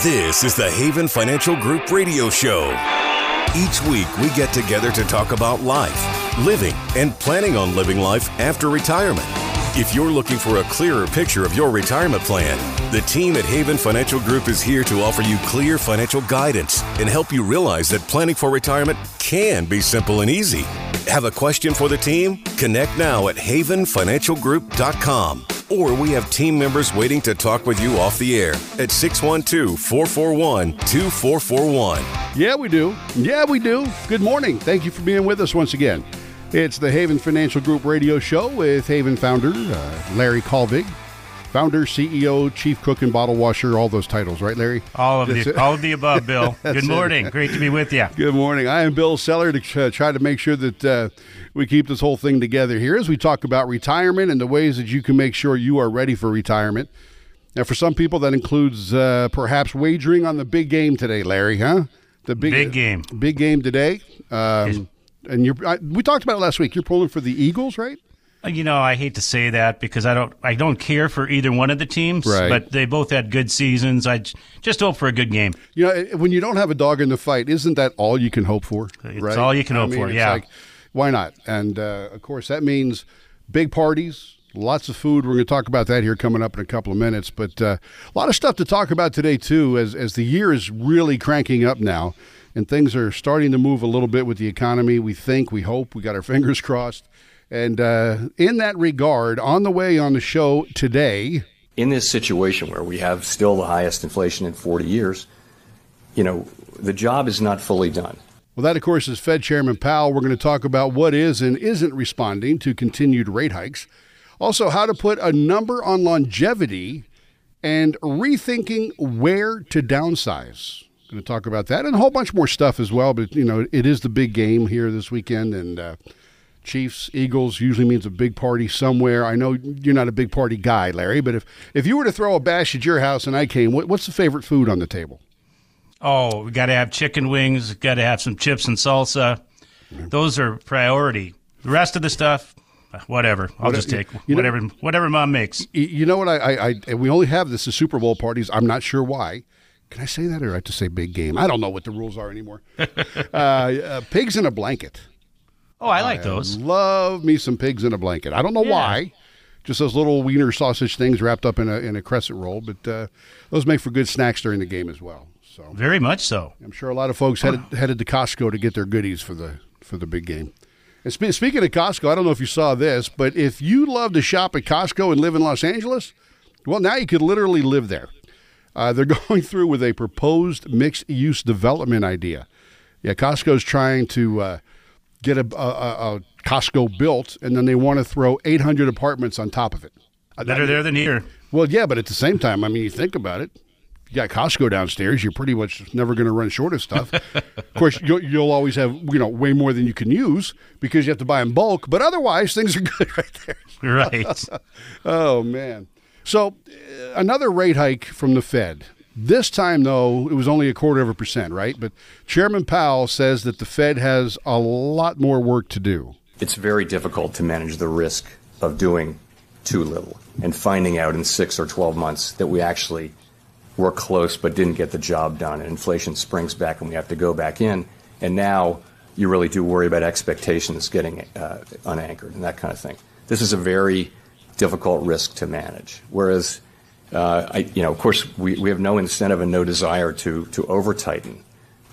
This is the Haven Financial Group radio show. Each week, we get together to talk about life, living, and planning on living life after retirement. If you're looking for a clearer picture of your retirement plan, the team at Haven Financial Group is here to offer you clear financial guidance and help you realize that planning for retirement can be simple and easy. Have a question for the team? Connect now at havenfinancialgroup.com. Or we have team members waiting to talk with you off the air at 612 441 2441. Yeah, we do. Yeah, we do. Good morning. Thank you for being with us once again. It's the Haven Financial Group radio show with Haven founder uh, Larry Kalvig, founder, CEO, chief cook, and bottle washer. All those titles, right, Larry? All of the all of the above, Bill. Good morning. It. Great to be with you. Good morning. I am Bill Seller to try to make sure that uh, we keep this whole thing together here as we talk about retirement and the ways that you can make sure you are ready for retirement. Now, for some people, that includes uh, perhaps wagering on the big game today, Larry. Huh? The big, big game. Big game today. Um, and you're I, we talked about it last week. You're pulling for the Eagles, right? You know, I hate to say that because I don't I don't care for either one of the teams, right. but they both had good seasons. I just hope for a good game. You know, when you don't have a dog in the fight, isn't that all you can hope for? It's right? all you can I hope mean, for. Yeah. Like, why not? And uh, of course, that means big parties, lots of food. We're going to talk about that here coming up in a couple of minutes. But uh, a lot of stuff to talk about today too, as as the year is really cranking up now and things are starting to move a little bit with the economy. We think, we hope, we got our fingers crossed. And uh, in that regard, on the way on the show today. In this situation where we have still the highest inflation in 40 years, you know, the job is not fully done. Well, that, of course, is Fed Chairman Powell. We're going to talk about what is and isn't responding to continued rate hikes. Also, how to put a number on longevity and rethinking where to downsize going to talk about that and a whole bunch more stuff as well. But you know, it is the big game here this weekend, and uh, Chiefs Eagles usually means a big party somewhere. I know you're not a big party guy, Larry, but if if you were to throw a bash at your house and I came, what, what's the favorite food on the table? Oh, we got to have chicken wings. Got to have some chips and salsa. Those are priority. The rest of the stuff, whatever. I'll what, just take whatever know, whatever mom makes. You know what? I, I, I we only have this at Super Bowl parties. I'm not sure why. Can I say that, or I have to say big game? I don't know what the rules are anymore. uh, uh, pigs in a blanket. Oh, I like I those. Love me some pigs in a blanket. I don't know yeah. why. Just those little wiener sausage things wrapped up in a in a crescent roll, but uh, those make for good snacks during the game as well. So very much so. I'm sure a lot of folks headed headed to Costco to get their goodies for the for the big game. And spe- speaking of Costco, I don't know if you saw this, but if you love to shop at Costco and live in Los Angeles, well, now you could literally live there. Uh, they're going through with a proposed mixed use development idea. Yeah, Costco's trying to uh, get a, a, a, Costco built, and then they want to throw 800 apartments on top of it. Better there than here. Well, yeah, but at the same time, I mean, you think about it. You got Costco downstairs. You're pretty much never going to run short of stuff. of course, you'll, you'll, always have you know way more than you can use because you have to buy in bulk. But otherwise, things are good right there. Right. oh man. So, uh, another rate hike from the Fed. This time, though, it was only a quarter of a percent, right? But Chairman Powell says that the Fed has a lot more work to do. It's very difficult to manage the risk of doing too little and finding out in six or 12 months that we actually were close but didn't get the job done and inflation springs back and we have to go back in. And now you really do worry about expectations getting uh, unanchored and that kind of thing. This is a very difficult risk to manage. Whereas, you know, of course, we, we have no incentive and no desire to to over tighten,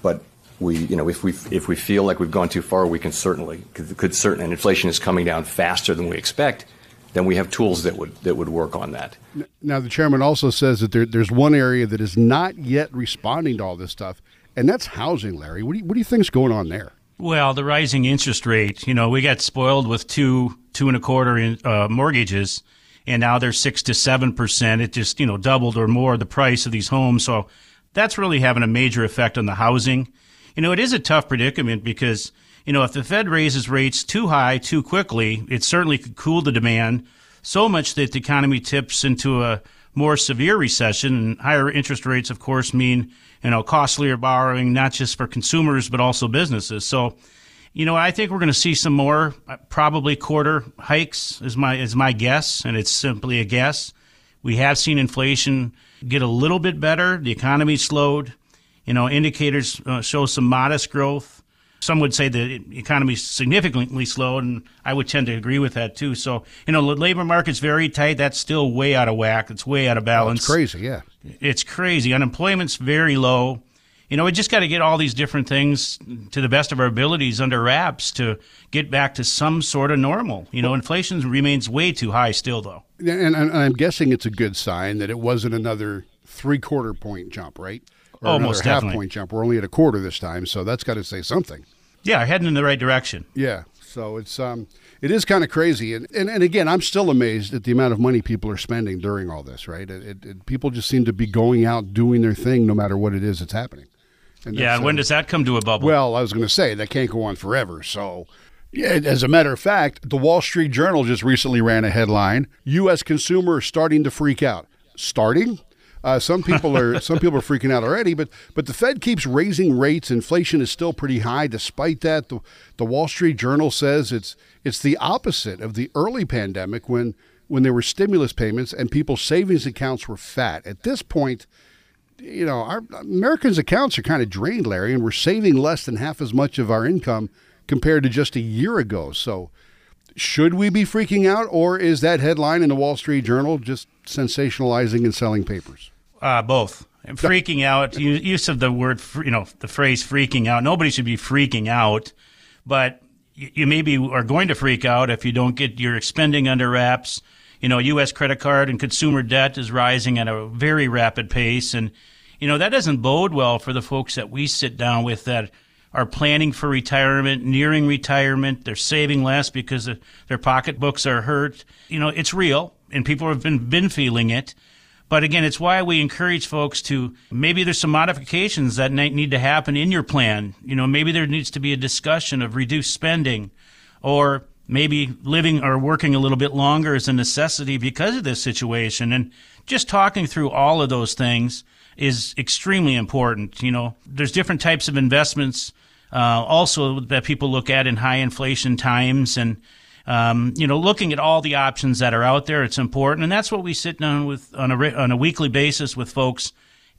but we, you know, if we if we feel like we've gone too far, we can certainly could, could certain and inflation is coming down faster than we expect. Then we have tools that would that would work on that. Now, the chairman also says that there, there's one area that is not yet responding to all this stuff, and that's housing. Larry, what do you, what do you think is going on there? Well, the rising interest rate. You know, we got spoiled with two two and a quarter in, uh, mortgages, and now they're six to seven percent. It just you know doubled or more the price of these homes. So that's really having a major effect on the housing. You know, it is a tough predicament because you know if the Fed raises rates too high too quickly, it certainly could cool the demand so much that the economy tips into a more severe recession. And higher interest rates, of course, mean you know costlier borrowing, not just for consumers but also businesses. So you know, I think we're going to see some more, uh, probably quarter hikes is my is my guess, and it's simply a guess. We have seen inflation get a little bit better. The economy slowed. You know, indicators uh, show some modest growth. Some would say the economy significantly slowed, and I would tend to agree with that too. So, you know, the labor market's very tight. That's still way out of whack. It's way out of balance. Oh, it's crazy, yeah. It's crazy. Unemployment's very low you know, we just got to get all these different things to the best of our abilities under wraps to get back to some sort of normal. You know, inflation remains way too high still, though. And, and I'm guessing it's a good sign that it wasn't another three quarter point jump, right? Or Almost half definitely. point jump. We're only at a quarter this time, so that's got to say something. Yeah, heading in the right direction. Yeah. So it's um, it is kind of crazy, and, and and again, I'm still amazed at the amount of money people are spending during all this. Right? It, it, it, people just seem to be going out doing their thing, no matter what it is that's happening. And yeah, and when does that come to a bubble? Well, I was going to say that can't go on forever. So, yeah, as a matter of fact, the Wall Street Journal just recently ran a headline: U.S. consumers starting to freak out. Starting? Uh, some people are some people are freaking out already, but but the Fed keeps raising rates. Inflation is still pretty high. Despite that, the, the Wall Street Journal says it's it's the opposite of the early pandemic when when there were stimulus payments and people's savings accounts were fat. At this point, you know, our Americans' accounts are kind of drained, Larry, and we're saving less than half as much of our income compared to just a year ago. So, should we be freaking out, or is that headline in the Wall Street Journal just sensationalizing and selling papers? Uh, both. freaking out. Use of the word, you know, the phrase "freaking out." Nobody should be freaking out, but you maybe are going to freak out if you don't get your spending under wraps you know, U.S. credit card and consumer debt is rising at a very rapid pace. And, you know, that doesn't bode well for the folks that we sit down with that are planning for retirement, nearing retirement. They're saving less because their pocketbooks are hurt. You know, it's real and people have been, been feeling it. But again, it's why we encourage folks to maybe there's some modifications that need to happen in your plan. You know, maybe there needs to be a discussion of reduced spending or maybe living or working a little bit longer is a necessity because of this situation. And just talking through all of those things is extremely important. You know, there's different types of investments uh, also that people look at in high inflation times and um, you know, looking at all the options that are out there, it's important, and that's what we sit down with on a on a weekly basis with folks,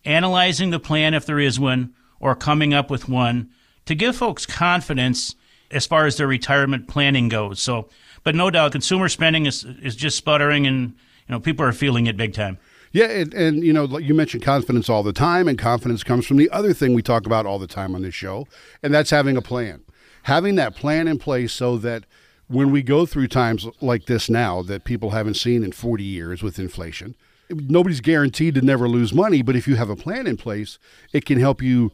analyzing the plan if there is one, or coming up with one to give folks confidence as far as their retirement planning goes. So, but no doubt, consumer spending is is just sputtering, and you know people are feeling it big time. Yeah, and, and, you know, you mentioned confidence all the time, and confidence comes from the other thing we talk about all the time on this show, and that's having a plan. Having that plan in place so that when we go through times like this now that people haven't seen in 40 years with inflation, nobody's guaranteed to never lose money, but if you have a plan in place, it can help you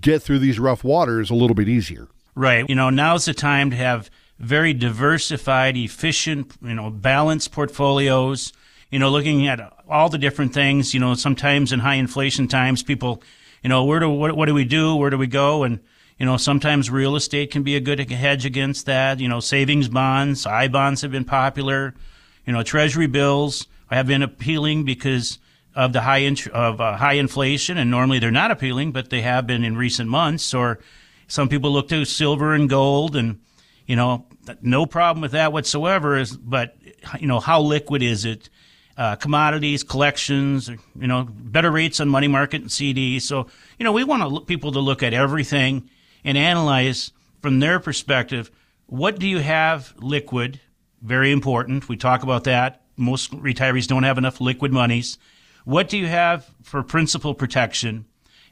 get through these rough waters a little bit easier. Right. You know, now's the time to have very diversified, efficient, you know, balanced portfolios. You know, looking at all the different things. You know, sometimes in high inflation times, people, you know, where do what, what do we do? Where do we go? And you know, sometimes real estate can be a good hedge against that. You know, savings bonds, I bonds have been popular. You know, Treasury bills have been appealing because of the high int- of uh, high inflation, and normally they're not appealing, but they have been in recent months. Or some people look to silver and gold, and you know, no problem with that whatsoever. Is but you know, how liquid is it? Uh, commodities, collections, you know, better rates on money market and CDs. So you know, we want to people to look at everything and analyze from their perspective. What do you have liquid? Very important. We talk about that. Most retirees don't have enough liquid monies. What do you have for principal protection?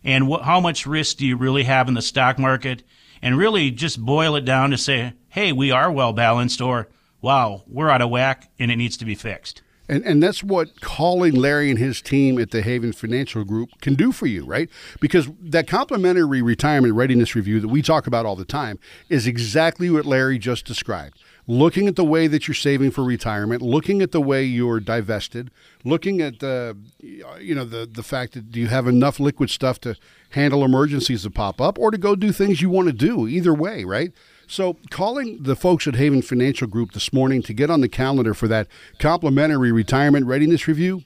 And wh- how much risk do you really have in the stock market and really just boil it down to say hey we are well balanced or wow we're out of whack and it needs to be fixed and, and that's what calling Larry and his team at the Haven Financial Group can do for you, right? Because that complimentary retirement readiness review that we talk about all the time is exactly what Larry just described. Looking at the way that you're saving for retirement, looking at the way you're divested, looking at the you know the the fact that do you have enough liquid stuff to handle emergencies that pop up or to go do things you want to do either way, right? So, calling the folks at Haven Financial Group this morning to get on the calendar for that complimentary retirement readiness review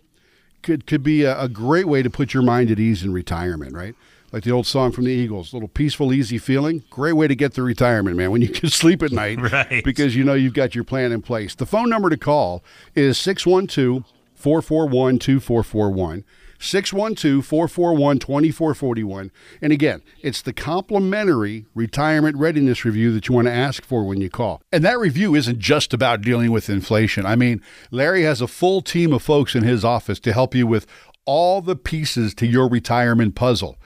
could could be a, a great way to put your mind at ease in retirement, right? Like the old song from the Eagles, little peaceful, easy feeling. Great way to get to retirement, man, when you can sleep at night right. because you know you've got your plan in place. The phone number to call is 612 441 2441. 612 441 2441. And again, it's the complimentary retirement readiness review that you want to ask for when you call. And that review isn't just about dealing with inflation. I mean, Larry has a full team of folks in his office to help you with all the pieces to your retirement puzzle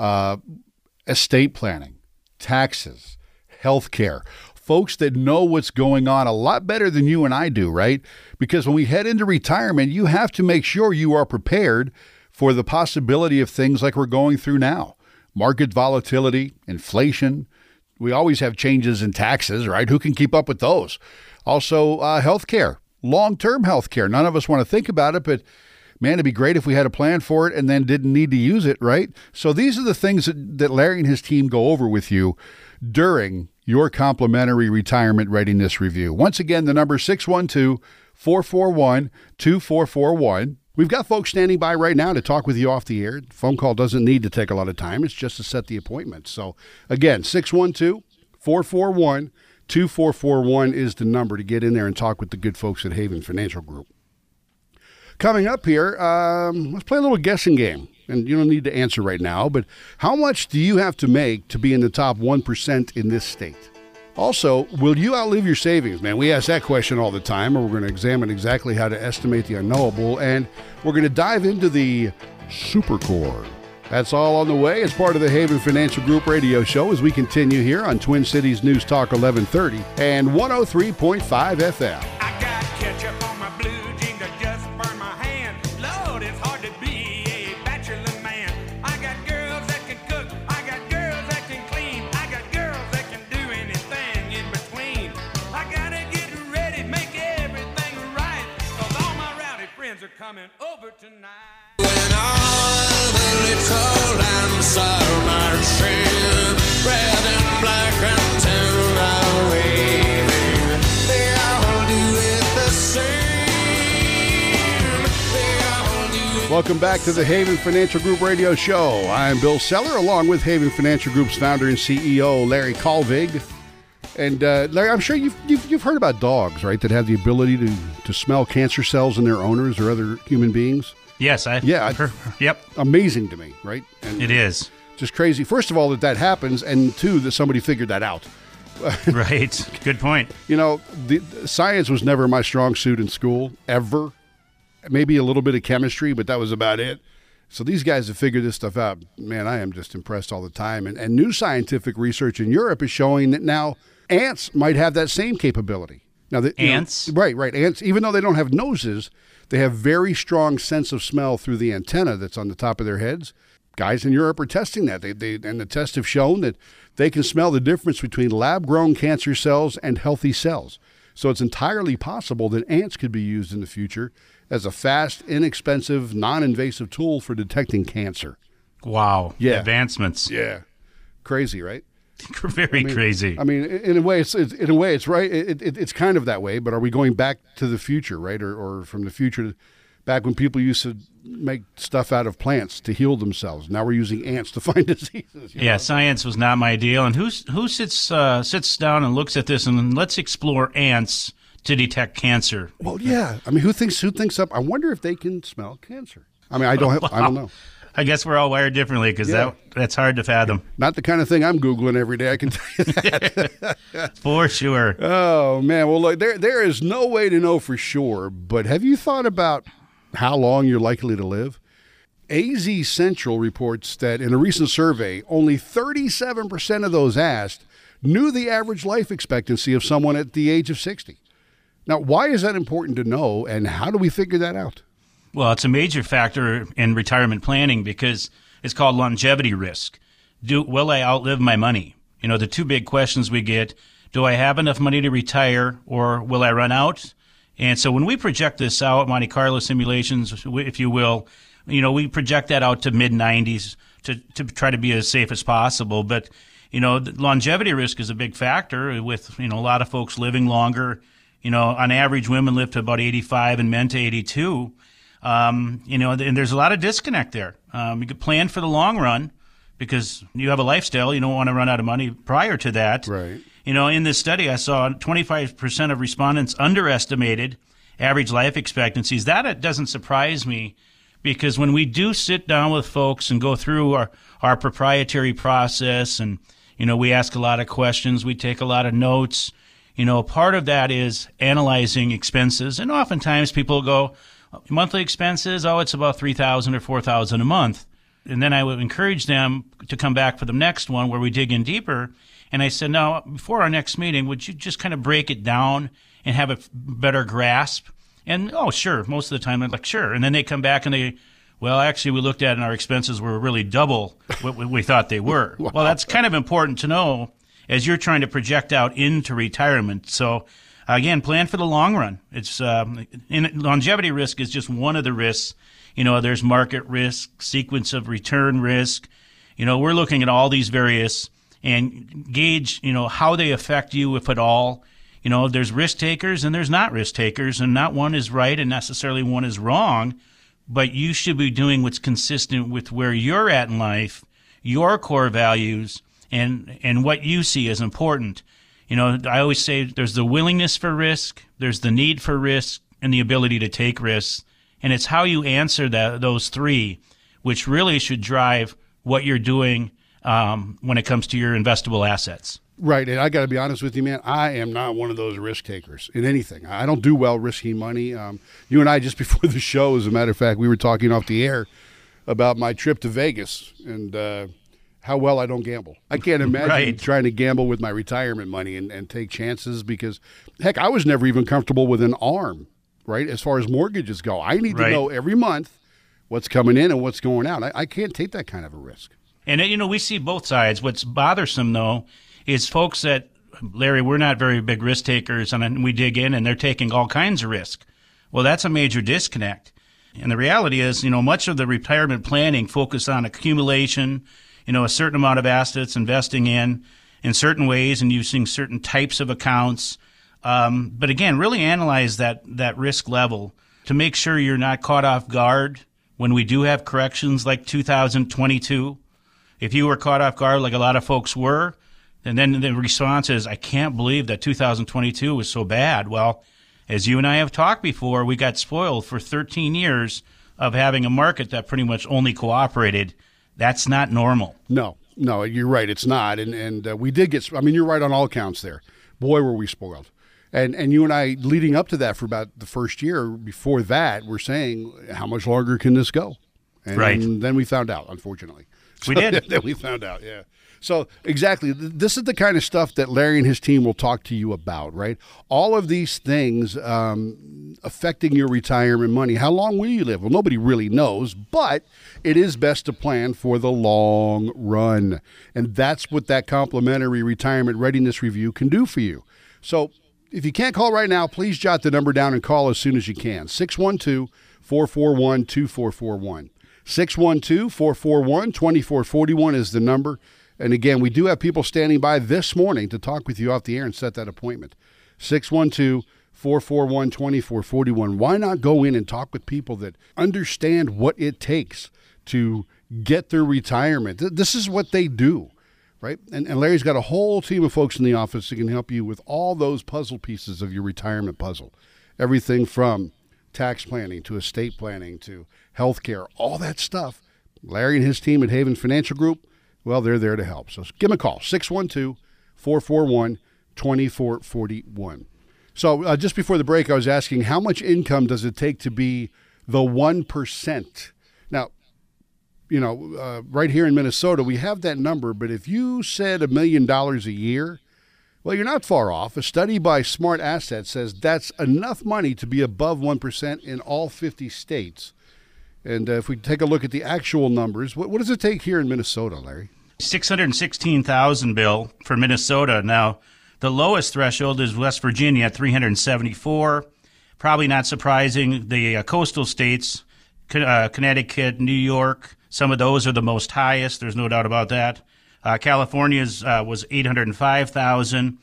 uh, estate planning, taxes, health care. Folks that know what's going on a lot better than you and I do, right? Because when we head into retirement, you have to make sure you are prepared for the possibility of things like we're going through now market volatility, inflation. We always have changes in taxes, right? Who can keep up with those? Also, uh, health care, long term health care. None of us want to think about it, but man, it'd be great if we had a plan for it and then didn't need to use it, right? So these are the things that, that Larry and his team go over with you during your complimentary retirement readiness review. Once again, the number 612 441 2441. We've got folks standing by right now to talk with you off the air. phone call doesn't need to take a lot of time, it's just to set the appointment. So, again, 612 441 2441 is the number to get in there and talk with the good folks at Haven Financial Group. Coming up here, um, let's play a little guessing game. And you don't need to answer right now, but how much do you have to make to be in the top 1% in this state? Also, will you outlive your savings, man? We ask that question all the time, and we're going to examine exactly how to estimate the unknowable, and we're going to dive into the super core. That's all on the way as part of the Haven Financial Group radio show as we continue here on Twin Cities News Talk 1130 and 103.5 FM. Coming over tonight. When all the little lambs are marching, red and black until are waving, they all do it the same. Welcome back to the Haven Financial Group radio show. I'm Bill Seller, along with Haven Financial Group's founder and CEO, Larry Kalvig. And uh, Larry, I'm sure you've, you've, you've heard about dogs, right? That have the ability to to smell cancer cells in their owners or other human beings. Yes, I. Yeah, heard, yep. Amazing to me, right? And it is just crazy. First of all, that that happens, and two, that somebody figured that out. right. Good point. You know, the, science was never my strong suit in school ever. Maybe a little bit of chemistry, but that was about it. So these guys have figured this stuff out. Man, I am just impressed all the time. And, and new scientific research in Europe is showing that now ants might have that same capability. Now, the, ants, know, right, right. Ants, even though they don't have noses, they have very strong sense of smell through the antenna that's on the top of their heads. Guys in Europe are testing that. They, they and the tests have shown that they can smell the difference between lab-grown cancer cells and healthy cells. So it's entirely possible that ants could be used in the future as a fast, inexpensive, non-invasive tool for detecting cancer. Wow! Yeah, advancements. Yeah, crazy, right? Very I mean, crazy. I mean, in a way, it's, it's in a way it's right. It, it, it's kind of that way. But are we going back to the future, right, or, or from the future to back when people used to make stuff out of plants to heal themselves? Now we're using ants to find diseases. Yeah, know? science was not my deal. And who's who sits uh, sits down and looks at this and let's explore ants to detect cancer? Well, yeah. I mean, who thinks who thinks up? I wonder if they can smell cancer. I mean, I don't. Have, I don't know. I guess we're all wired differently because yeah. that that's hard to fathom. Not the kind of thing I'm googling every day. I can tell you that for sure. Oh man, well look, there there is no way to know for sure. But have you thought about how long you're likely to live? AZ Central reports that in a recent survey, only 37% of those asked knew the average life expectancy of someone at the age of 60. Now, why is that important to know, and how do we figure that out? Well, it's a major factor in retirement planning because it's called longevity risk. Do will I outlive my money? You know, the two big questions we get: Do I have enough money to retire or will I run out? And so when we project this out, Monte Carlo simulations, if you will, you know, we project that out to mid 90s to, to try to be as safe as possible. But, you know, longevity risk is a big factor with, you know, a lot of folks living longer. You know, on average, women live to about 85 and men to 82. Um, you know, and there's a lot of disconnect there. Um, you could plan for the long run because you have a lifestyle. You don't want to run out of money prior to that. Right. You know, in this study, I saw 25% of respondents underestimated average life expectancies. That doesn't surprise me because when we do sit down with folks and go through our, our proprietary process and, you know, we ask a lot of questions, we take a lot of notes, you know, part of that is analyzing expenses. And oftentimes people go, monthly expenses, oh, it's about 3000 or 4000 a month. And then I would encourage them to come back for the next one where we dig in deeper. And I said, now, before our next meeting, would you just kind of break it down and have a better grasp? And oh, sure. Most of the time, they're like, sure. And then they come back and they, well, actually, we looked at it and our expenses were really double what we thought they were. wow. Well, that's kind of important to know as you're trying to project out into retirement. So, again, plan for the long run. It's um, longevity risk is just one of the risks. You know, there's market risk, sequence of return risk. You know, we're looking at all these various and gauge, you know, how they affect you, if at all. You know, there's risk takers and there's not risk takers, and not one is right and necessarily one is wrong. But you should be doing what's consistent with where you're at in life, your core values, and and what you see as important. You know, I always say there's the willingness for risk, there's the need for risk, and the ability to take risks. And it's how you answer that, those three, which really should drive what you're doing um, when it comes to your investable assets. Right, and I got to be honest with you, man. I am not one of those risk takers in anything. I don't do well risking money. Um, you and I, just before the show, as a matter of fact, we were talking off the air about my trip to Vegas and uh, how well I don't gamble. I can't imagine right. trying to gamble with my retirement money and, and take chances because, heck, I was never even comfortable with an ARM. Right, as far as mortgages go, I need Right. to know every month what's coming in and what's going out. I, I can't take that kind of a risk. And, uh, you know, we see both sides. What's bothersome, though, is folks that, Larry, we're not very big risk takers, and we dig in and they're taking all kinds of risk. Well, that's a major disconnect. And the reality is, you know, much of the retirement planning focus on accumulation, you know, a certain amount of assets investing in in certain ways and using certain types of accounts. Um, but again, really analyze that, that risk level to make sure you're not caught off guard when we do have corrections like 2022. If you were caught off guard like a lot of folks were, and then the response is, I can't believe that 2022 was so bad. Well, as you and I have talked before, we got spoiled for 13 years of having a market that pretty much only cooperated. That's not normal. No, no, you're right. It's not, and and uh, we did get. I mean, you're right on all counts there. Boy, were we spoiled. And and you and I, leading up to that, for about the first year before that, we're saying, how much longer can this go? And Right. then we found out, unfortunately. We did. then we found out, yeah. So exactly, this is the kind of stuff that Larry and his team will talk to you about, right? All of these things um, affecting your retirement money. How long will you live? Well, nobody really knows, but it is best to plan for the long run, and that's what that complimentary retirement readiness review can do for you. So. If you can't call right now, please jot the number down and call as soon as you can. 612 441 2441. 612 441 2441 is the number. And again, we do have people standing by this morning to talk with you off the air and set that appointment. 612 441 2441. Why not go in and talk with people that understand what it takes to get their retirement? This is what they do, right? And, and Larry's got a whole team of folks in the office that can help you with all those puzzle pieces of your retirement puzzle. Everything from tax planning to estate planning to healthcare, all that stuff. Larry and his team at Haven Financial Group, well, they're there to help. So give them a call, 612 441 2441. So uh, just before the break, I was asking how much income does it take to be the 1%? Now, you know, uh, right here in Minnesota, we have that number, but if you said a million dollars a year, well, you're not far off. A study by Smart Assets says that's enough money to be above 1% in all 50 states. And uh, if we take a look at the actual numbers, what, what does it take here in Minnesota, Larry? 616,000 bill for Minnesota. Now, The lowest threshold is West Virginia at 374. Probably not surprising. The uh, coastal states, uh, Connecticut, New York, some of those are the most highest. There's no doubt about that. Uh, California's uh, was 805,000.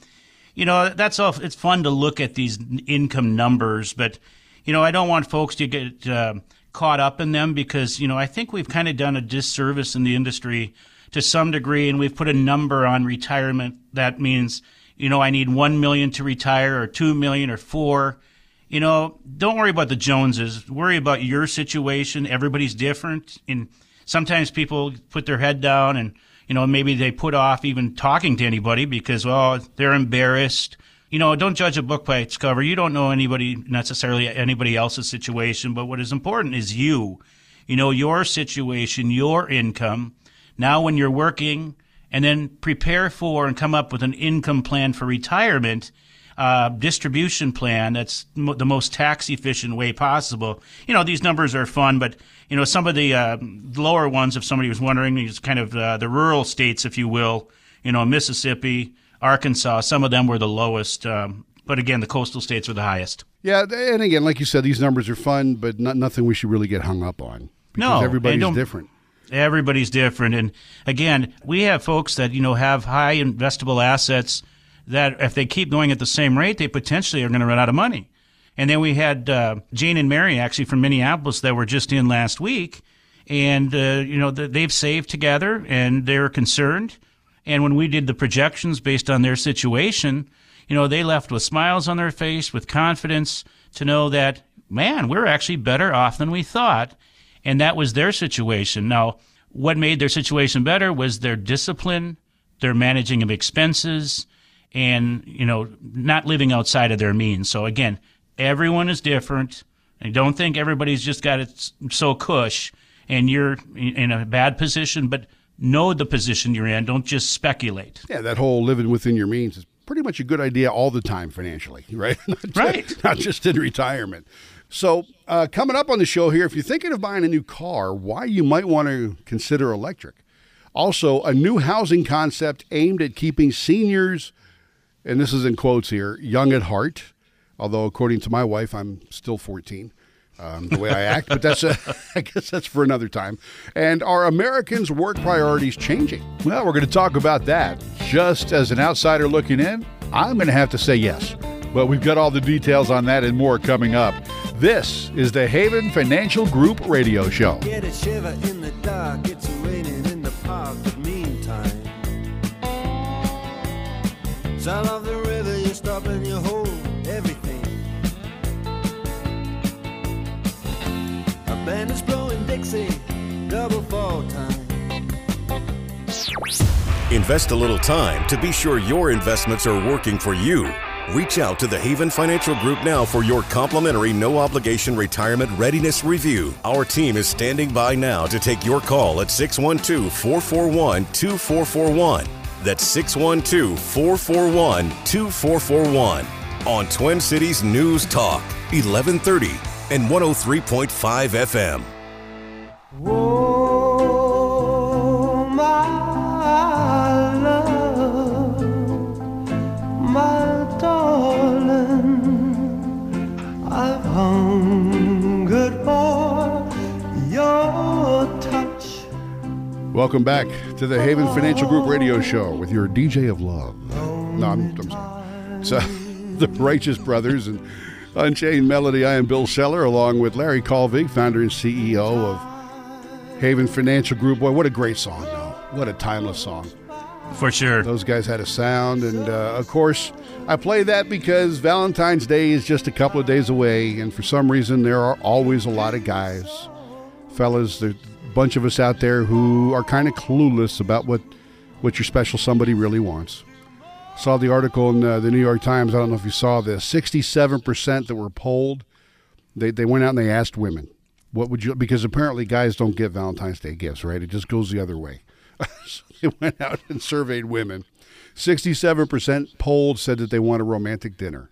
You know, that's all. It's fun to look at these income numbers, but you know, I don't want folks to get uh, caught up in them because you know I think we've kind of done a disservice in the industry to some degree, and we've put a number on retirement. That means you know I need one million to retire, or two million, or four. You know, don't worry about the Joneses. Worry about your situation. Everybody's different, and sometimes people put their head down and you know maybe they put off even talking to anybody because well they're embarrassed you know don't judge a book by its cover you don't know anybody necessarily anybody else's situation but what is important is you you know your situation your income now when you're working and then prepare for and come up with an income plan for retirement uh, distribution plan that's mo- the most tax efficient way possible. You know, these numbers are fun, but you know, some of the uh, lower ones, if somebody was wondering, is kind of uh, the rural states, if you will. You know, Mississippi, Arkansas, some of them were the lowest, um, but again, the coastal states were the highest. Yeah, and again, like you said, these numbers are fun, but not, nothing we should really get hung up on. Because No, everybody's different. Everybody's different. And again, we have folks that, you know, have high investable assets that if they keep going at the same rate, they potentially are going to run out of money. And then we had uh, Jane and Mary actually from Minneapolis that were just in last week. And, uh, you know, they've saved together and they're concerned. And when we did the projections based on their situation, you know, they left with smiles on their face, with confidence to know that, man, we're actually better off than we thought. And that was their situation. Now, what made their situation better was their discipline, their managing of expenses, and, you know, not living outside of their means. So again, everyone is different. I don't think everybody's just got it so cush and you're in a bad position, but know the position you're in. Don't just speculate. Yeah, that whole living within your means is pretty much a good idea all the time financially, right? Not ju- Right. Not just in retirement. So, uh, coming up on the show here, if you're thinking of buying a new car, why you might want to consider electric. Also, a new housing concept aimed at keeping seniors, and this is in quotes here, young at heart. Although, according to my wife, I'm still 14. Um, the way I act, but that's a, I guess that's for another time. And are Americans' work priorities changing? Well, we're going to talk about that. Just as an outsider looking in, I'm going to have to say yes. But we've got all the details on that and more coming up. This is the Haven Financial Group Radio Show. Get a shiver in the band is blowing Dixie, double fall time. Invest a little time to be sure your investments are working for you. Reach out to the Haven Financial Group now for your complimentary no obligation retirement readiness review. Our team is standing by now to take your call at 612 441 2441. That's 612 441 2441 on Twin Cities News Talk, 1130 and 103.5 FM. Oh, my love, my darling, I've hungered for your touch. Welcome back to the Haven Financial Group Radio Show with your DJ of love. No, I'm, I'm sorry. So, the Righteous Brothers and Unchained Melody. I am Bill Seller, along with Larry Kalvig, founder and CEO of Haven Financial Group. Boy, what a great song, though. What a timeless song. For sure. Those guys had a sound, and uh, of course, I play that because Valentine's Day is just a couple of days away, and for some reason, there are always a lot of guys, fellas, there's a bunch of us out there who are kind of clueless about what what your special somebody really wants. Saw the article in uh, the New York Times. I don't know if you saw this. Sixty-seven percent that were polled, they they went out and they asked women, "What would you?" Because apparently, guys don't get Valentine's Day gifts, right? It just goes the other way. so they went out and surveyed women. 67% polled said that they want a romantic dinner.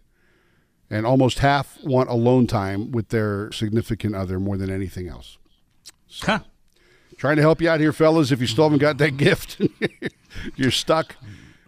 And almost half want alone time with their significant other more than anything else. Huh. Trying to help you out here, fellas. If you still haven't got that gift, you're stuck.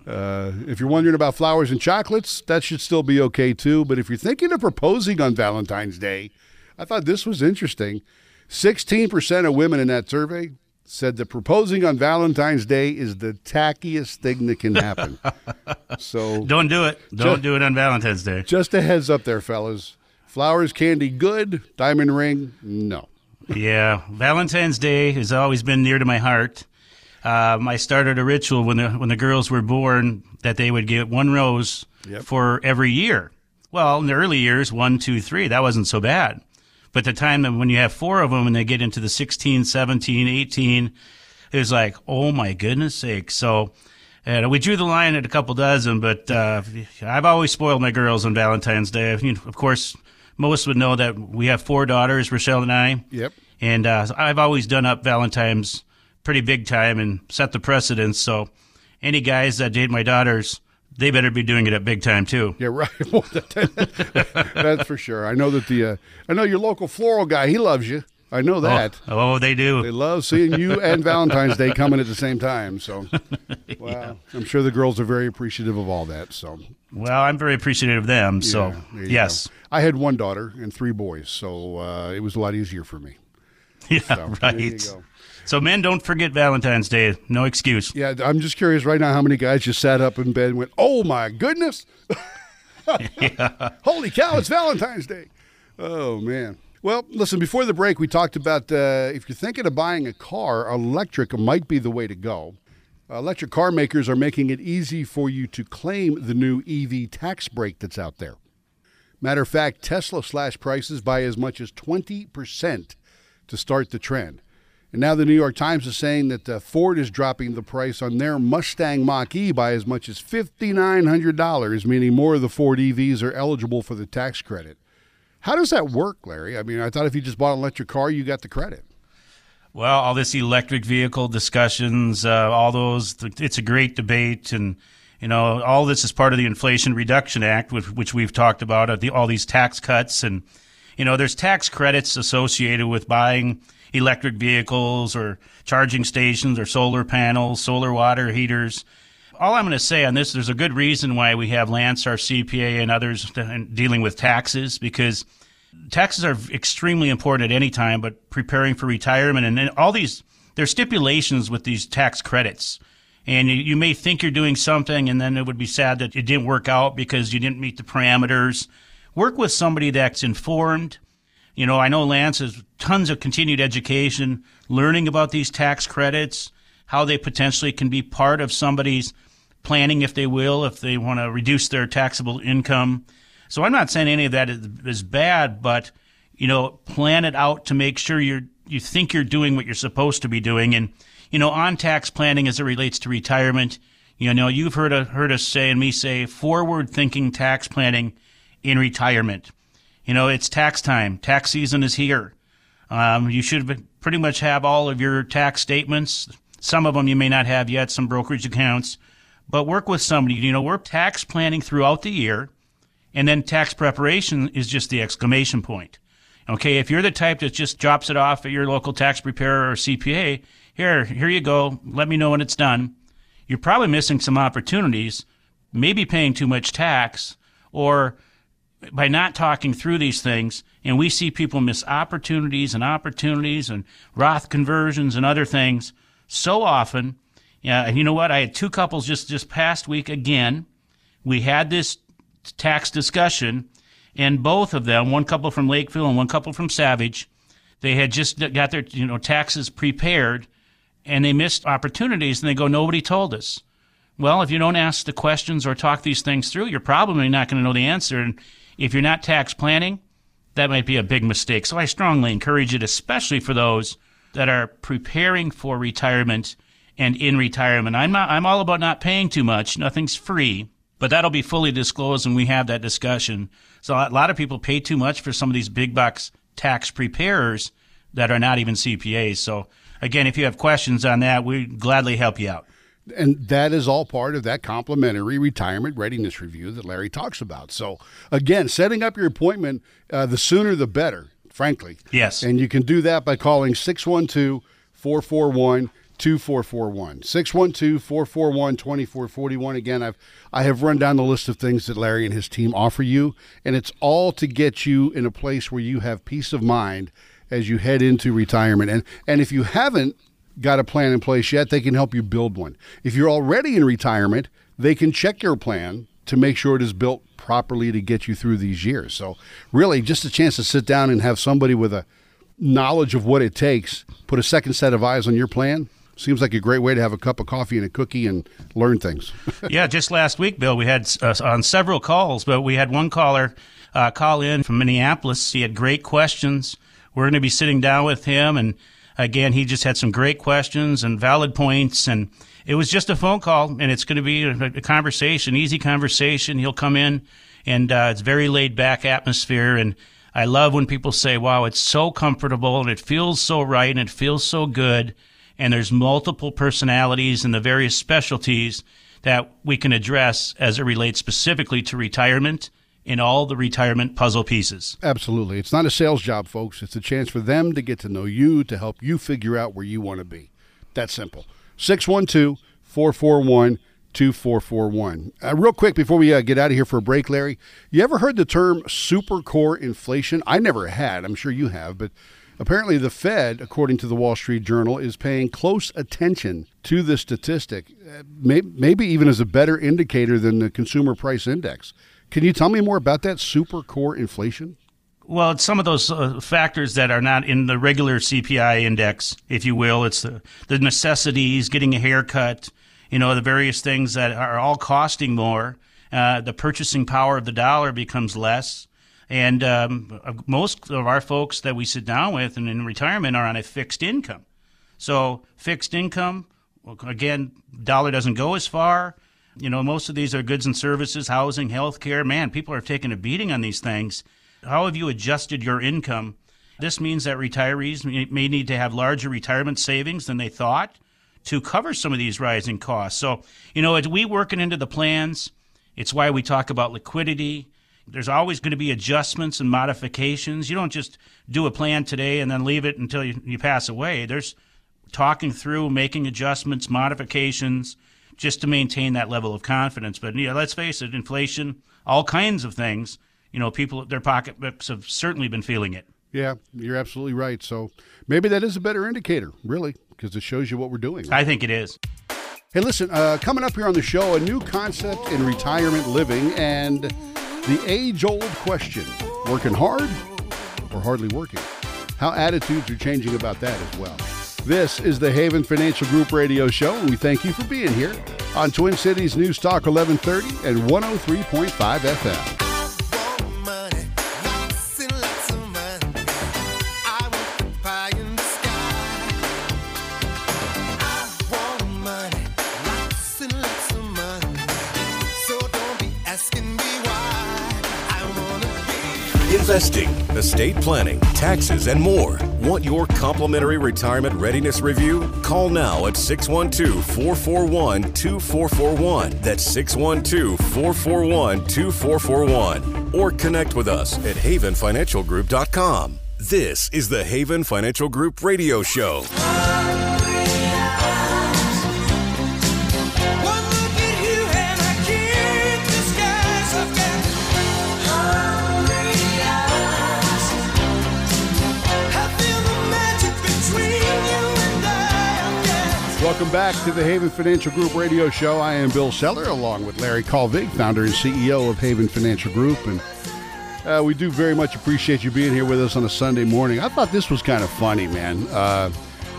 Uh, if you're wondering about flowers and chocolates, that should still be okay too. But if you're thinking of proposing on Valentine's Day, I thought this was interesting. 16% of women in that survey said that proposing on Valentine's Day is the tackiest thing that can happen. so Don't do it. Don't Ju- do it on Valentine's Day. just a heads up there, fellas. Flowers, candy, good. Diamond ring, no. Yeah, Valentine's Day has always been near to my heart. Um, I started a ritual when the when the girls were born that they would get one rose Yep. for every year. Well, in the early years, one, two, three, that wasn't so bad. But the time that when you have four of them and they get into the 16, 17, 18, it was like, oh my goodness sake. So uh, we drew the line at a couple dozen, but uh, I've always spoiled my girls on Valentine's Day. You know, of course, most would know that we have four daughters, Rochelle and I. Yep. And uh, I've always done up Valentine's pretty big time and set the precedence. So any guys that date my daughters, they better be doing it at big time too. Yeah, right. Well, that- That's for sure. I know that the uh, I know your local floral guy. He loves you. I know that. Oh, oh, they do. They love seeing you and Valentine's Day coming at the same time. So, wow, I'm sure the girls are very appreciative of all that. So, Well, I'm very appreciative of them. So yeah, there yes, go. I had one daughter and three boys, so uh, it was a lot easier for me. yeah, So, right. So men, don't forget Valentine's Day. No excuse. Yeah, I'm just curious right now how many guys just sat up in bed and went, "Oh my goodness, holy cow, it's Valentine's Day!" Oh man. Well, listen. Before the break, we talked about uh, if you're thinking of buying a car, electric might be the way to go. electric car makers are making it easy for you to claim the new EV tax break that's out there. Matter of fact, Tesla slashed prices by as much as 20% to start the trend. And now the New York Times is saying that uh, Ford is dropping the price on their Mustang Mach E by as much as $5,900, meaning more of the Ford EVs are eligible for the tax credit. How does that work, Larry? I mean, I thought if you just bought an electric car, you got the credit. Well, all this electric vehicle discussions, uh, all those, it's a great debate. And, you know, all this is part of the Inflation Reduction Act, which, which we've talked about, uh, all these tax cuts. And, you know, there's tax credits associated with buying electric vehicles or charging stations or solar panels, solar water heaters. All I'm going to say on this, there's a good reason why we have Lance, our CPA, and others dealing with taxes because taxes are extremely important at any time, but preparing for retirement and all these, there's stipulations with these tax credits. And you may think you're doing something and then it would be sad that it didn't work out because you didn't meet the parameters. Work with somebody that's informed. You know, I know Lance has tons of continued education, learning about these tax credits, how they potentially can be part of somebody's planning, if they will, if they want to reduce their taxable income. So I'm not saying any of that is, bad, but you know, plan it out to make sure you're you think you're doing what you're supposed to be doing, and you know, on tax planning as it relates to retirement. You know, you've heard heard us say and me say forward thinking tax planning in retirement. You know, it's tax time. Tax season is here. Um, you should pretty much have all of your tax statements. Some of them you may not have yet, some brokerage accounts, but work with somebody. You know, we're tax planning throughout the year, and then tax preparation is just the exclamation point. Okay, if you're the type that just drops it off at your local tax preparer or CPA, here, here you go. Let me know when it's done. You're probably missing some opportunities, maybe paying too much tax, or by not talking through these things, and we see people miss opportunities and opportunities and Roth conversions and other things so often. Yeah, and you know what? I had two couples just this past week again. We had this tax discussion, and both of them, one couple from Lakeville and one couple from Savage, they had just got their you know taxes prepared, and they missed opportunities, and they go, nobody told us. Well, if you don't ask the questions or talk these things through, you're probably not going to know the answer. And if you're not tax planning, that might be a big mistake. So I strongly encourage it, especially for those that are preparing for retirement and in retirement. I'm not, I'm all about not paying too much. Nothing's free, but that'll be fully disclosed when we have that discussion. So a lot of people pay too much for some of these big box tax preparers that are not even CPAs. So again, if you have questions on that, we'd gladly help you out. And that is all part of that complimentary retirement readiness review that Larry talks about. So, again, setting up your appointment, uh, the sooner the better, frankly. Yes. And you can do that by calling 612 441 2441 612 441 2441 again i've i have run down the list of things that larry and his team offer you and it's all to get you in a place where you have peace of mind as you head into retirement and and if you haven't got a plan in place yet they can help you build one if you're already in retirement they can check your plan to make sure it is built properly to get you through these years so really just a chance to sit down and have somebody with a knowledge of what it takes put a second set of eyes on your plan Seems like a great way to have a cup of coffee and a cookie and learn things. yeah, just last week, Bill, we had uh, on several calls, but we had one caller uh, call in from Minneapolis. He had great questions. We're going to be sitting down with him, and again, he just had some great questions and valid points. And it was just a phone call, and it's going to be a, conversation, easy conversation. He'll come in, and uh, it's very laid back atmosphere. And I love when people say, "Wow, it's so comfortable and it feels so right and it feels so good." and there's multiple personalities and the various specialties that we can address as it relates specifically to retirement in all the retirement puzzle pieces. Absolutely. It's not a sales job, folks. It's a chance for them to get to know you, to help you figure out where you want to be. That's simple. 612 441 2441. Uh, real quick before we uh, get out of here for a break, Larry, you ever heard the term super core inflation? I never had. I'm sure you have, but Apparently, the Fed, according to the Wall Street Journal, is paying close attention to this statistic, uh, maybe even as a better indicator than the consumer price index. Can you tell me more about that super core inflation? Well, it's some of those uh, factors that are not in the regular CPI index, if you will. It's the, the necessities, getting a haircut, you know, the various things that are all costing more. Uh, the purchasing power of the dollar becomes less. And um, most of our folks that we sit down with and in retirement are on a fixed income. So fixed income, again, dollar doesn't go as far. You know, most of these are goods and services, housing, health care. Man, people are taking a beating on these things. How have you adjusted your income? This means that retirees may need to have larger retirement savings than they thought to cover some of these rising costs. So, you know, as we working into the plans, it's why we talk about liquidity there's always going to be adjustments and modifications. You don't just do a plan today and then leave it until you, you pass away. There's talking through, making adjustments, modifications, just to maintain that level of confidence. But yeah, let's face it, inflation, all kinds of things. You know, people their pocketbooks have certainly been feeling it. Yeah, you're absolutely right. So maybe that is a better indicator, really, because it shows you what we're doing. I think it is. Hey, listen, uh, coming up here on the show, a new concept in retirement living and the age old question working hard or hardly working? How attitudes are changing about that as well. This is the Haven Financial Group radio show, and we thank you for being here on Twin Cities News Talk 1130 and 103.5 FM. Investing, estate planning, taxes, and more. Want your complimentary retirement readiness review? Call now at 612 441 2441. That's 612 441 2441. Or connect with us at havenfinancialgroup.com. This is the Haven Financial Group Radio Show. Welcome back to the Haven Financial Group radio show. I am Bill Seller, along with Larry Kalvig, founder and CEO of Haven Financial Group. And uh, we do very much appreciate you being here with us on a Sunday morning. I thought this was kind of funny, man. Uh,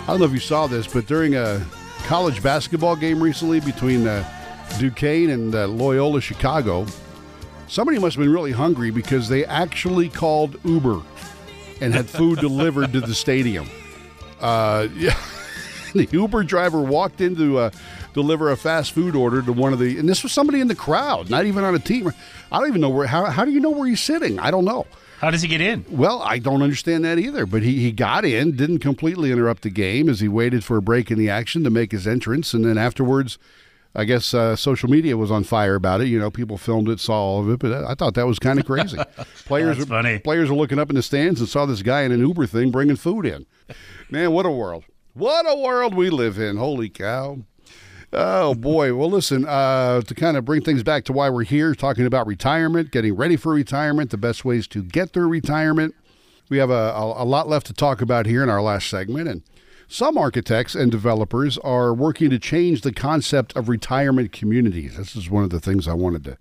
I don't know if you saw this, but during a college basketball game recently between uh, Duquesne and uh, Loyola Chicago, somebody must have been really hungry because they actually called Uber and had food delivered to the stadium. Uh, yeah. the Uber driver walked in to uh, deliver a fast food order to one of the, and this was somebody in the crowd, not even on a team. I don't even know where. How, how do you know where he's sitting? I don't know. How does he get in? Well, I don't understand that either. But he, he got in, didn't completely interrupt the game as he waited for a break in the action to make his entrance, and then afterwards. I guess uh, social media was on fire about it. You know, people filmed it, saw all of it, but I thought that was kind of crazy. players, That's funny. players were looking up in the stands and saw this guy in an Uber thing bringing food in. Man, what a world! What a world we live in. Holy cow. Oh boy. Well, listen, uh, to kind of bring things back to why we're here, talking about retirement, getting ready for retirement, the best ways to get through retirement. We have a, a, lot left to talk about here in our last segment. And some architects and developers are working to change the concept of retirement communities. This is one of the things I wanted to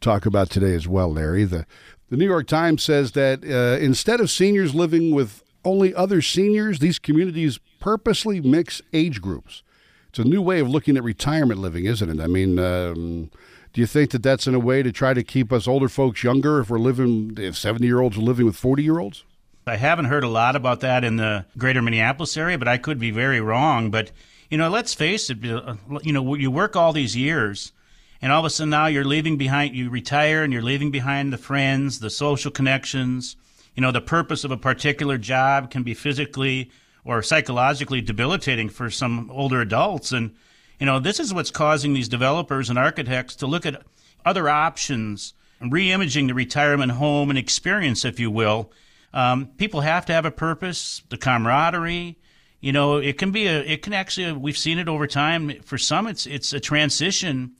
talk about today as well, Larry. The, the New York Times says that uh, instead of seniors living with only other seniors, these communities purposely mix age groups. It's a new way of looking at retirement living, isn't it? I mean, um, do you think that that's in a way to try to keep us older folks younger if we're living, if 70 year olds are living with 40 year olds? I haven't heard a lot about that in the greater Minneapolis area, but I could be very wrong. But, you know, let's face it, uh, you know, you work all these years and all of a sudden now you're leaving behind, you retire and you're leaving behind the friends, the social connections. You know, the purpose of a particular job can be physically or psychologically debilitating for some older adults. And, you know, this is what's causing these developers and architects to look at other options, re-imaging the retirement home and experience, if you will. Um, people have to have a purpose, the camaraderie. You know, it can be a, it can actually, we've seen it over time. For some, it's, it's a transition.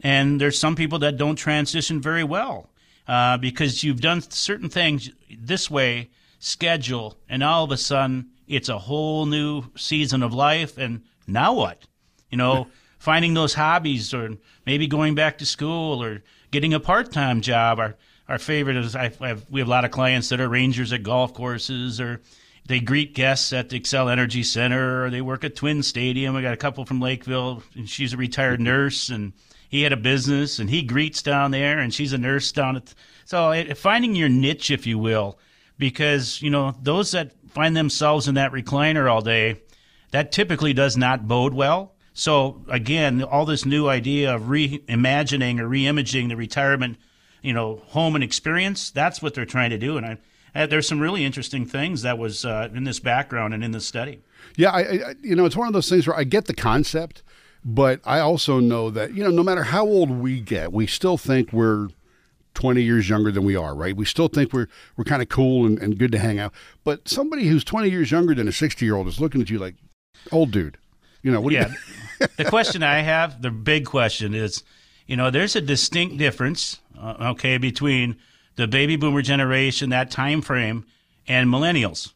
And there's some people that don't transition very well uh, because you've done certain things this way, schedule, and all of a sudden it's a whole new season of life. And now what? You know, finding those hobbies or maybe going back to school or getting a part time job. Our, our favorite is I, have, we have a lot of clients that are rangers at golf courses or they greet guests at the Xcel Energy Center or they work at Twin Stadium. I got a couple from Lakeville and she's a retired nurse and he had a business and he greets down there and she's a nurse down at. So it, finding your niche, if you will, because, you know, those that find themselves in that recliner all day, that typically does not bode well. So again, all this new idea of reimagining or reimaging the retirement, you know, home and experience, that's what they're trying to do. And I, I there's some really interesting things that was uh, in this background and in this study. Yeah, I, I, you know, it's one of those things where I get the concept, but I also know that, you know, no matter how old we get, we still think we're 20 years younger than we are, right? We still think we're we're kind of cool and, and good to hang out. But somebody who's 20 years younger than a 60 year old is looking at you like, old dude. You know, what do yeah. the question I have, the big question is, you know, there's a distinct difference, uh, okay, between the baby boomer generation, that time frame, and millennials.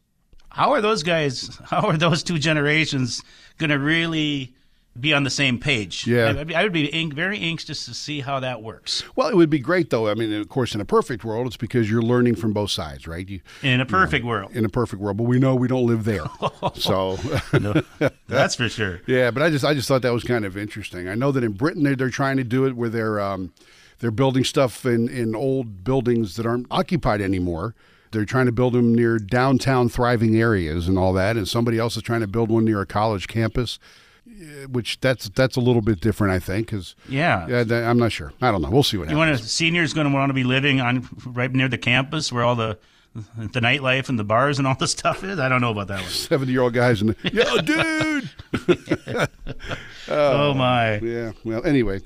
How are those guys? How are those two generations going to really be on the same page? Yeah. I, I would be ang- very anxious to see how that works. Well, it would be great though. I mean, of course, in a perfect world, it's because you're learning from both sides, right? You, In a perfect world, in a perfect world, but we know we don't live there. so, No, that's for sure. yeah, but I just I just thought that was kind of interesting. I know that in Britain they're, they're trying to do it where they're um, they're building stuff in in old buildings that aren't occupied anymore. They're trying to build them near downtown thriving areas and all that, and somebody else is trying to build one near a college campus. Which that's that's a little bit different, I think. Because Yeah. yeah, I'm not sure. I don't know. We'll see what You happens. You want to seniors going to want to be living on right near the campus where all the the nightlife and the bars and all the stuff is. I don't know about that one. Seventy year old guys and yo, dude. Oh, my. Yeah. Well, anyway,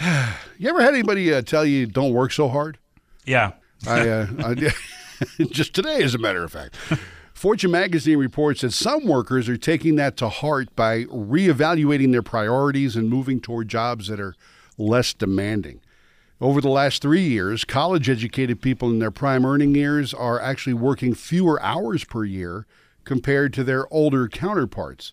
you ever had anybody uh, tell you don't work so hard? Yeah. I, uh, I just today, as a matter of fact. Fortune magazine reports that some workers are taking that to heart by reevaluating their priorities and moving toward jobs that are less demanding. Over the last three years, college educated people in their prime earning years are actually working fewer hours per year compared to their older counterparts,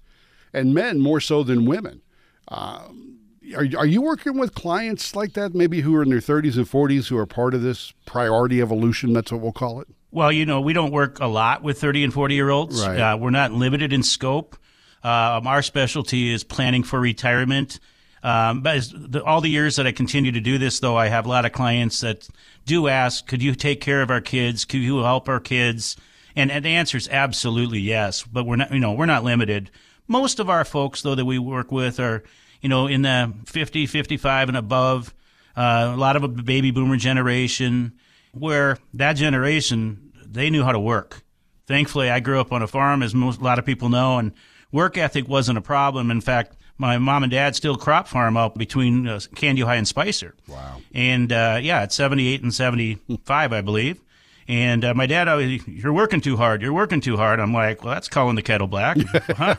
and men more so than women. Um, are, are you working with clients like that, maybe who are in their 30s and 40s who are part of this priority evolution? That's what we'll call it. Well, you know, we don't work a lot with 30 and 40 year olds. Right. Uh, we're not limited in scope. Um, our specialty is planning for retirement. Um, but the, all the years that I continue to do this, though, I have a lot of clients that do ask, could you take care of our kids? Could you help our kids? And, and the answer is absolutely yes. But we're not, you know, we're not limited. Most of our folks, though, that we work with are, you know, in the 50, 55 and above. Uh, a lot of a baby boomer generation where that generation, they knew how to work. Thankfully, I grew up on a farm, as most, a lot of people know, and work ethic wasn't a problem. In fact, my mom and dad still crop farm up between uh, Kandiyohi and Spicer. Wow. And uh, yeah, at 78 and 75, I believe. And uh, my dad, always, you're working too hard. You're working too hard. I'm like, well, that's calling the kettle black. huh?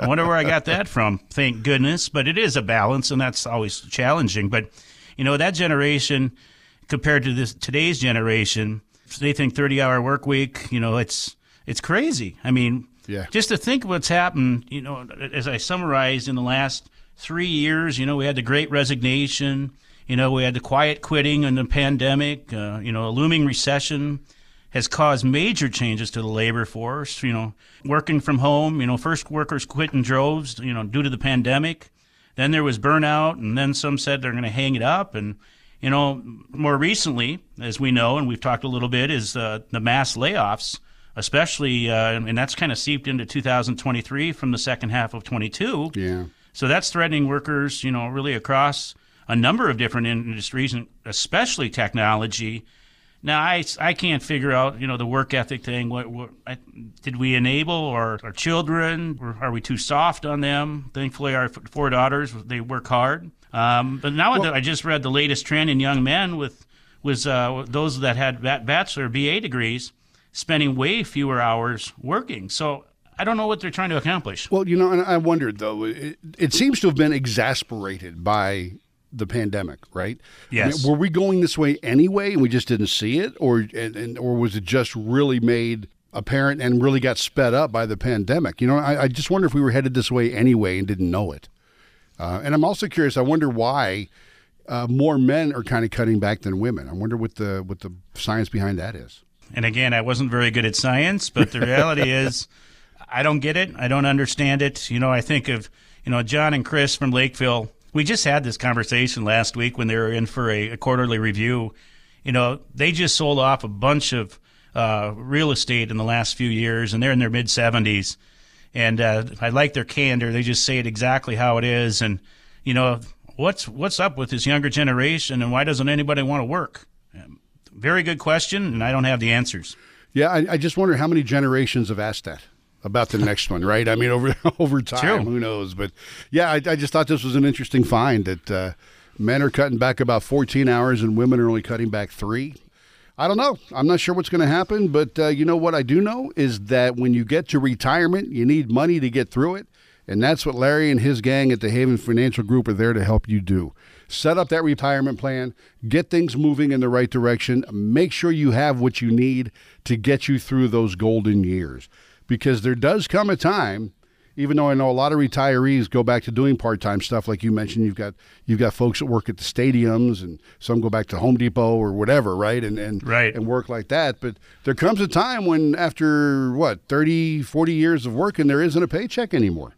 I wonder where I got that from. Thank goodness. But it is a balance, and that's always challenging. But you know, that generation compared to this today's generation, they think 30 hour work week. You know, it's it's crazy. I mean, Yeah. just to think what's happened. You know, as I summarized in the last three years, you know, we had the Great Resignation. You know, we had the quiet quitting and the pandemic. Uh, you know, a looming recession has caused major changes to the labor force. You know, working from home. You know, first workers quit in droves. You know, due to the pandemic. Then there was burnout, and then some said they're going to hang it up. And you know, more recently, as we know, and we've talked a little bit, is uh, the mass layoffs, especially, uh, and that's kind of seeped into 2023 from the second half of 22. Yeah. So that's threatening workers, you know, really across a number of different industries, and especially technology. Now, I, I can't figure out, you know, the work ethic thing. What, what I, did we enable our, our children? Or are we too soft on them? Thankfully, our four daughters, they work hard. Um, but now that I just read the latest trend in young men with was uh, those that had ba- bachelor BA degrees spending way fewer hours working. So I don't know what they're trying to accomplish. Well, you know, and I wondered though. It, it seems to have been exasperated by the pandemic, right? I mean, Yes. were we going this way anyway, and we just didn't see it, or and, and or was it just really made apparent and really got sped up by the pandemic? You know, I, I just wonder if we were headed this way anyway and didn't know it. Uh, and I'm also curious. I wonder why uh, more men are kind of cutting back than women. I wonder what the what the science behind that is. And again, I wasn't very good at science, but the reality is, I don't get it. I don't understand it. You know, I think of, you know, John and Chris from Lakeville. We just had this conversation last week when they were in for a, a quarterly review. You know, they just sold off a bunch of uh, real estate in the last few years, and they're in their mid 70s. And uh, I like their candor. They just say it exactly how it is. And, you know, what's what's up with this younger generation, and why doesn't anybody want to work? Um, Very good question, and I don't have the answers. Yeah, I, I just wonder how many generations have asked that about the next one, right? I mean, over over time, True. who knows? But yeah, I, I just thought this was an interesting find that uh, men are cutting back about 14 hours and women are only cutting back three. I don't know. I'm not sure what's going to happen, but uh, you know what I do know is that when you get to retirement, you need money to get through it. And that's what Larry and his gang at the Haven Financial Group are there to help you do. Set up that retirement plan, get things moving in the right direction, make sure you have what you need to get you through those golden years. Because there does come a time, even though I know a lot of retirees go back to doing part-time stuff like you mentioned, you've got you've got folks that work at the stadiums and some go back to Home Depot or whatever, right? And and Right. and work like that, but there comes a time when after what, 30, 40 years of working there isn't a paycheck anymore.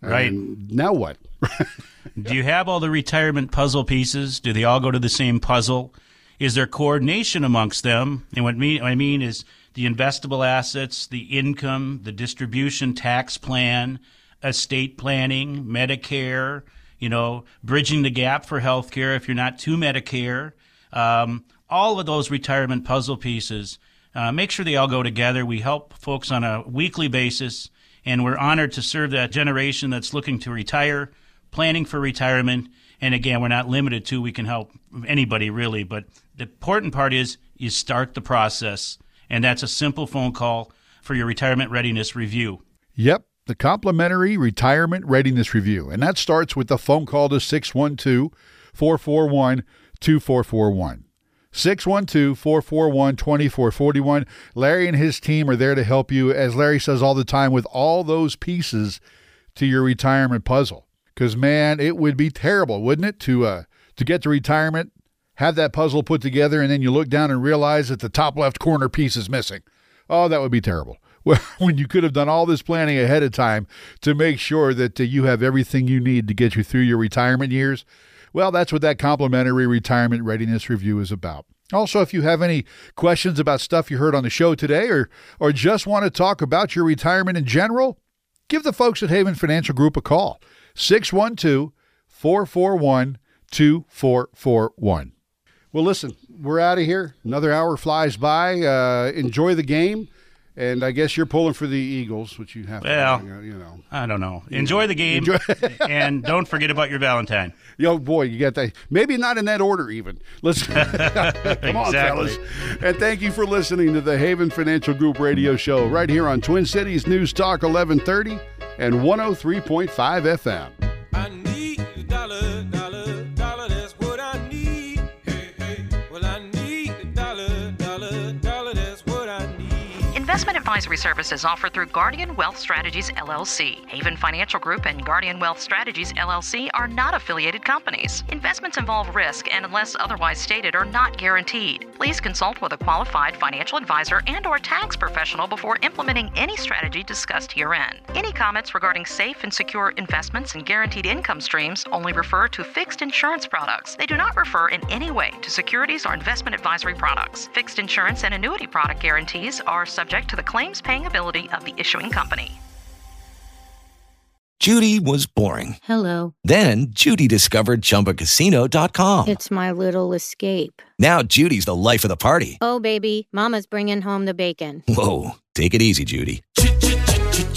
Right. And now what? Do you have all the retirement puzzle pieces? Do they all go to the same puzzle? Is there coordination amongst them? And what mean, I mean is the investable assets, the income, the distribution tax plan, estate planning, Medicare, you know, bridging the gap for healthcare if you're not to Medicare. Um, all of those retirement puzzle pieces. Uh, make sure they all go together. We help folks on a weekly basis, and we're honored to serve that generation that's looking to retire, planning for retirement. And again, we're not limited to, we can help anybody really, but the important part is you start the process, and that's a simple phone call for your retirement readiness review. Yep, the complimentary retirement readiness review. And that starts with a phone call to 612 441 2441. 612 441 2441. Larry and his team are there to help you, as Larry says all the time, with all those pieces to your retirement puzzle. Because, man, it would be terrible, wouldn't it, to, uh, to get to retirement, have that puzzle put together, and then you look down and realize that the top left corner piece is missing. Oh, that would be terrible. When you could have done all this planning ahead of time to make sure that uh, you have everything you need to get you through your retirement years, well, that's what that complimentary retirement readiness review is about. Also, if you have any questions about stuff you heard on the show today or or just want to talk about your retirement in general, give the folks at Haven Financial Group a call. 612-441-2441. Well, listen, we're out of here. Another hour flies by. Uh, enjoy the game. And I guess you're pulling for the Eagles, which you have Well, to, you know. I don't know. Enjoy the game, Enjoy- and don't forget about your Valentine. Yo, boy, you got that. Maybe not in that order, even. Let's come on, fellas. And thank you for listening to the Haven Financial Group radio show right here on Twin Cities News Talk 1130 and 103.5 FM. Investment advisory services offered through Guardian Wealth Strategies LLC. Haven Financial Group and Guardian Wealth Strategies LLC are not affiliated companies. Investments involve risk and unless otherwise stated are not guaranteed. Please consult with a qualified financial advisor and or tax professional before implementing any strategy discussed herein. Any comments regarding safe and secure investments and guaranteed income streams only refer to fixed insurance products. They do not refer in any way to securities or investment advisory products. Fixed insurance and annuity product guarantees are subject to the claims paying ability of the issuing company. Judy was boring. Hello. Then Judy discovered ChumbaCasino.com. It's my little escape. Now Judy's the life of the party. Oh, baby, Mama's bringing home the bacon. Whoa, take it easy, Judy.